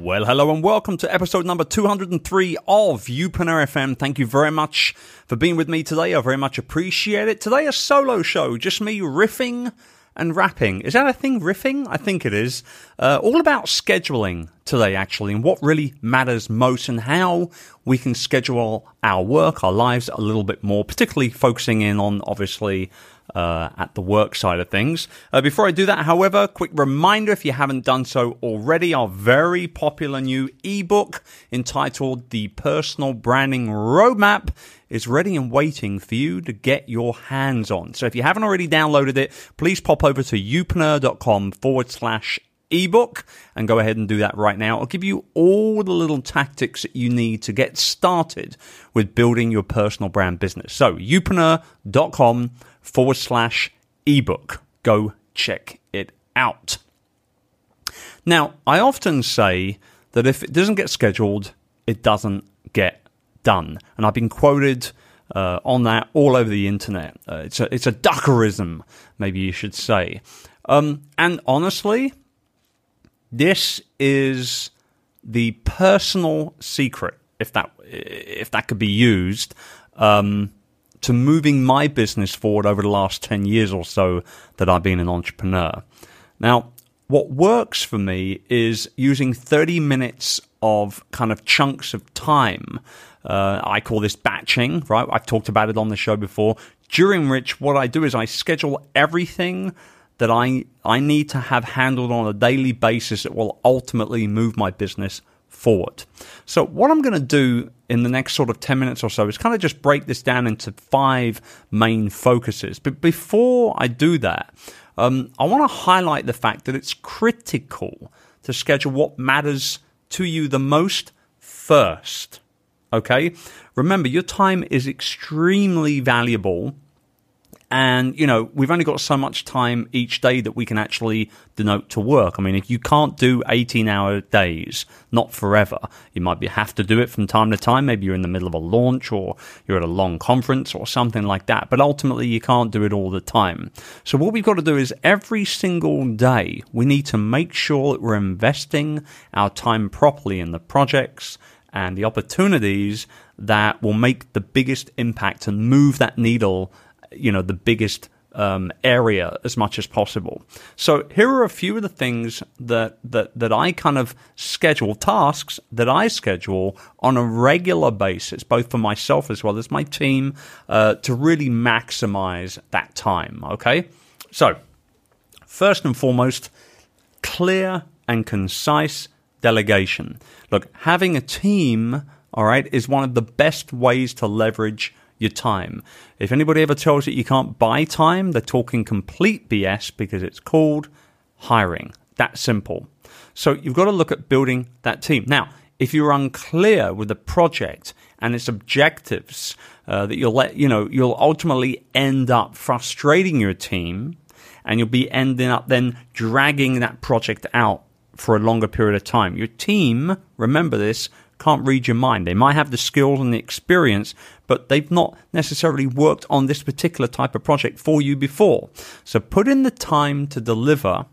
Well, hello and welcome to episode number 203 of Youpreneur FM. Thank you very much for being with me today. I very much appreciate it. Today, a solo show, just me riffing and rapping. Is that a thing, riffing? I think it is. Uh, all about scheduling today, actually, and what really matters most and how we can schedule our work, our lives a little bit more, particularly focusing in on, obviously, uh, at the work side of things. Uh, before I do that, however, quick reminder if you haven't done so already, our very popular new ebook entitled The Personal Branding Roadmap is ready and waiting for you to get your hands on. So if you haven't already downloaded it, please pop over to youpreneur.com forward slash ebook and go ahead and do that right now. I'll give you all the little tactics that you need to get started with building your personal brand business. So youpreneur.com forward slash ebook. Go check it out. Now, I often say that if it doesn't get scheduled, it doesn't get done. And I've been quoted uh, on that all over the internet. Uh, it's a it's a duckerism, maybe you should say. Um, and honestly, this is the personal secret, if that if that could be used, um, to moving my business forward over the last ten years or so that I've been an entrepreneur. Now, what works for me is using thirty minutes of kind of chunks of time. Uh, I call this batching, right? I've talked about it on the show before. During which, what I do is I schedule everything that I I need to have handled on a daily basis that will ultimately move my business forward. So what I'm going to do in the next sort of 10 minutes or so is kind of just break this down into five main focuses. But before I do that, um, I want to highlight the fact that it's critical to schedule what matters to you the most first. Okay? Remember, your time is extremely valuable and, you know, we've only got so much time each day that we can actually denote to work. I mean, if you can't do 18 hour days, not forever, you might be, have to do it from time to time. Maybe you're in the middle of a launch or you're at a long conference or something like that. But ultimately, you can't do it all the time. So what we've got to do is every single day, we need to make sure that we're investing our time properly in the projects and the opportunities that will make the biggest impact and move that needle you know the biggest um, area as much as possible. So here are a few of the things that that that I kind of schedule tasks that I schedule on a regular basis, both for myself as well as my team, uh, to really maximize that time. Okay, so first and foremost, clear and concise delegation. Look, having a team, all right, is one of the best ways to leverage your time. If anybody ever tells you you can't buy time, they're talking complete BS because it's called hiring. That simple. So you've got to look at building that team. Now, if you're unclear with the project and its objectives, uh, that you'll let you know you'll ultimately end up frustrating your team, and you'll be ending up then dragging that project out for a longer period of time. Your team, remember this, can't read your mind. They might have the skills and the experience, but they've not necessarily worked on this particular type of project for you before. So put in the time to deliver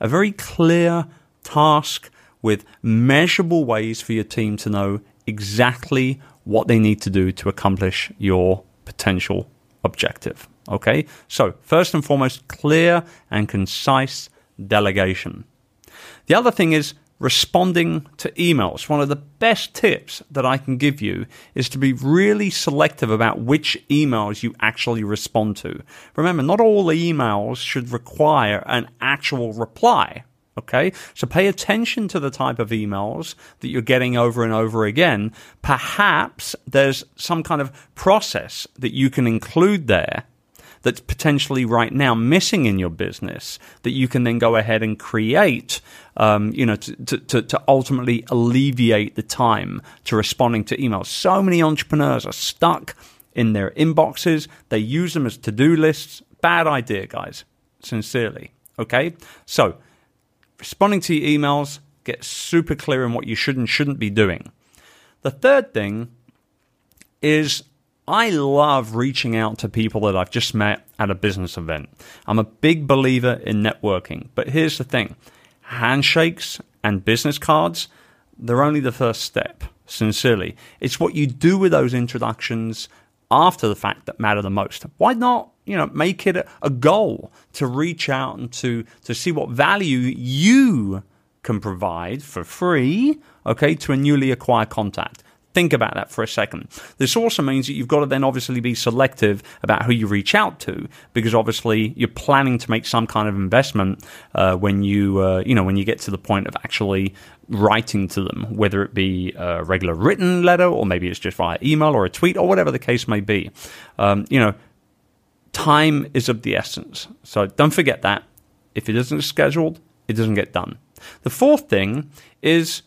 a very clear task with measurable ways for your team to know exactly what they need to do to accomplish your potential objective. Okay? So, first and foremost, clear and concise delegation. The other thing is responding to emails. One of the best tips that I can give you is to be really selective about which emails you actually respond to. Remember, not all emails should require an actual reply. Okay, so pay attention to the type of emails that you're getting over and over again. Perhaps there's some kind of process that you can include there that's potentially right now missing in your business that you can then go ahead and create, um, you know, to, to, to ultimately alleviate the time to responding to emails. So many entrepreneurs are stuck in their inboxes. They use them as to do lists. Bad idea, guys. Sincerely. Okay? So, responding to your emails, get super clear on what you should and shouldn't be doing. The third thing is I love reaching out to people that I've just met at a business event. I'm a big believer in networking, but here's the thing handshakes and business cards, they're only the first step, sincerely. It's what you do with those introductions after the fact that matter the most. Why not, you know, make it a, goal to reach out and to, to see what value you can provide for free, okay, to a newly acquired contact. Think about that for a second. This also means that you've got to then obviously be selective about who you reach out to, because obviously you're planning to make some kind of investment uh, when you, uh, you know, when you get to the point of actually writing to them, whether it be a regular written letter or maybe it's just via email or a tweet or whatever the case may be. Um, you know, time is of the essence. So don't forget that. If it isn't scheduled, it doesn't get done. The fourth thing is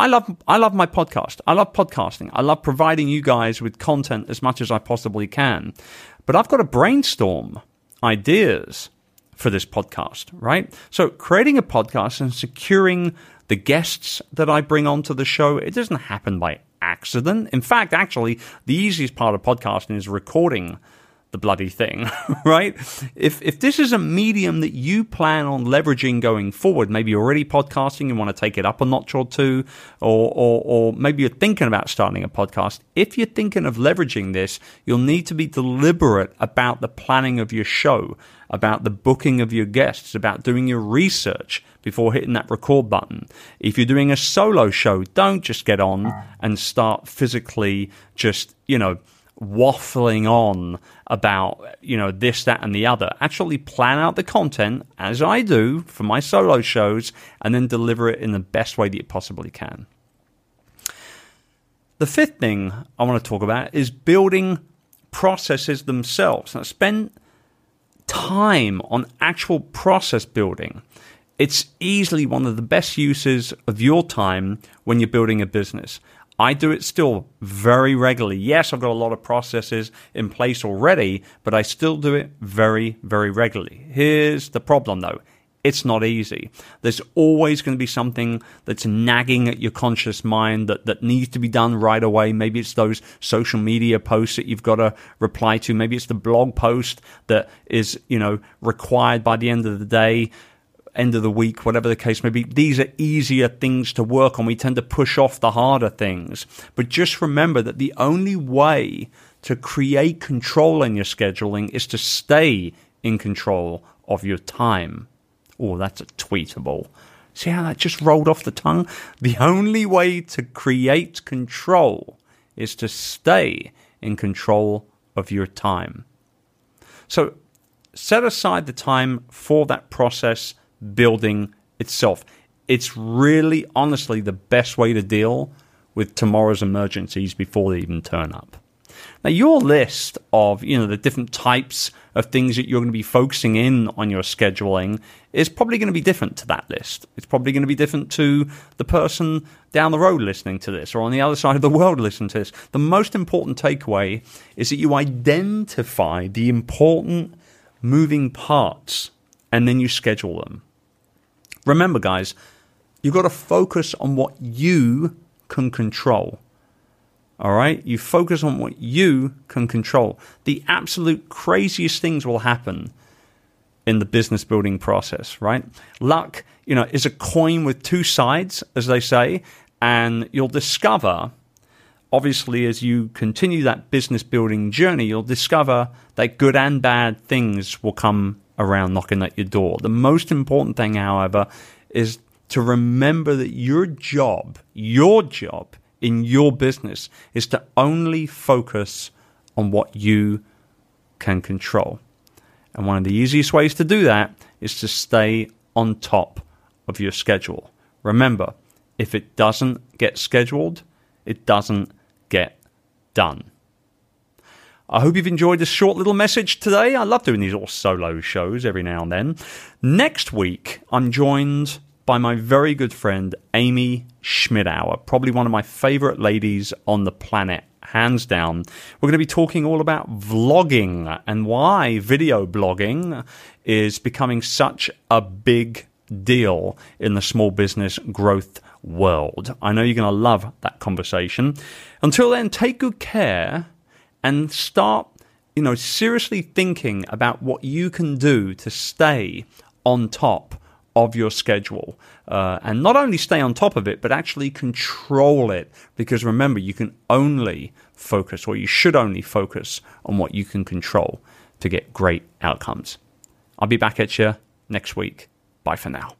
I love I love my podcast. I love podcasting. I love providing you guys with content as much as I possibly can. But I've got to brainstorm ideas for this podcast, right? So creating a podcast and securing the guests that I bring onto the show, it doesn't happen by accident. In fact, actually, the easiest part of podcasting is recording the bloody thing, right? If if this is a medium that you plan on leveraging going forward, maybe you're already podcasting, you want to take it up a notch or two, or, or or maybe you're thinking about starting a podcast. If you're thinking of leveraging this, you'll need to be deliberate about the planning of your show, about the booking of your guests, about doing your research before hitting that record button. If you're doing a solo show, don't just get on and start physically just, you know, waffling on about you know this that and the other. Actually plan out the content as i do for my solo shows and then deliver it in the best way that you possibly can. The fifth thing i want to talk about is building processes themselves. Now spend time on actual process building. It's easily one of the best uses of your time when you're building a business I do it still very regularly. Yes, I've got a lot of processes in place already, but I still do it very, very regularly. Here's the problem though. It's not easy. There's always going to be something that's nagging at your conscious mind that, that needs to be done right away. Maybe it's those social media posts that you've got to reply to. Maybe it's the blog post that is, you know, required by the end of the day end of the week, whatever the case may be. These are easier things to work on. We tend to push off the harder things. But just remember that the only way to create control in your scheduling is to stay in control of your time. Oh, that's a tweetable. See how that just rolled off the tongue? The only way to create control is to stay in control of your time. So set aside the time for that process building itself. It's really, honestly, the best way to deal with tomorrow's emergencies before they even turn up. Now, your list of you know the different types of things that you're going to be focusing in on your scheduling is probably going to be different to that list. It's probably going to be different to the person down the road listening to this or on the other side of the world listening to this. The most important takeaway is that you identify the important moving parts and then you schedule them. Remember, guys, you've got to focus on what you can control. All right? You focus on what you can control. The absolute craziest things will happen in the business building process, right? Luck, you know, is a coin with two sides, as they say, and you'll discover obviously as you continue that business building journey, you'll discover that good and bad things will come around knocking at your door. The most important thing, however, is to remember that your job, your job in your business is to only focus on what you can control. And one of the easiest ways to do that is to stay on top of your schedule. Remember, if it doesn't get scheduled, it doesn't get done. I hope you've enjoyed this short little message today. I love doing these little solo shows every now and then. Next week, I'm joined by my very good friend Amy Schmittauer, probably one of my favorite ladies on the planet. hands down. We're going to be talking all about vlogging and why video blogging is becoming such a big deal in the small business growth world. I know you're going to love that conversation. Until then, take good care and start, you know, seriously thinking about what you can do to stay on top of your schedule. Uh, and not only stay on top of it, but actually control it. Because remember, you can only focus, or you should only focus on what you can control to get great outcomes. I'll be back at you next week. Bye for now.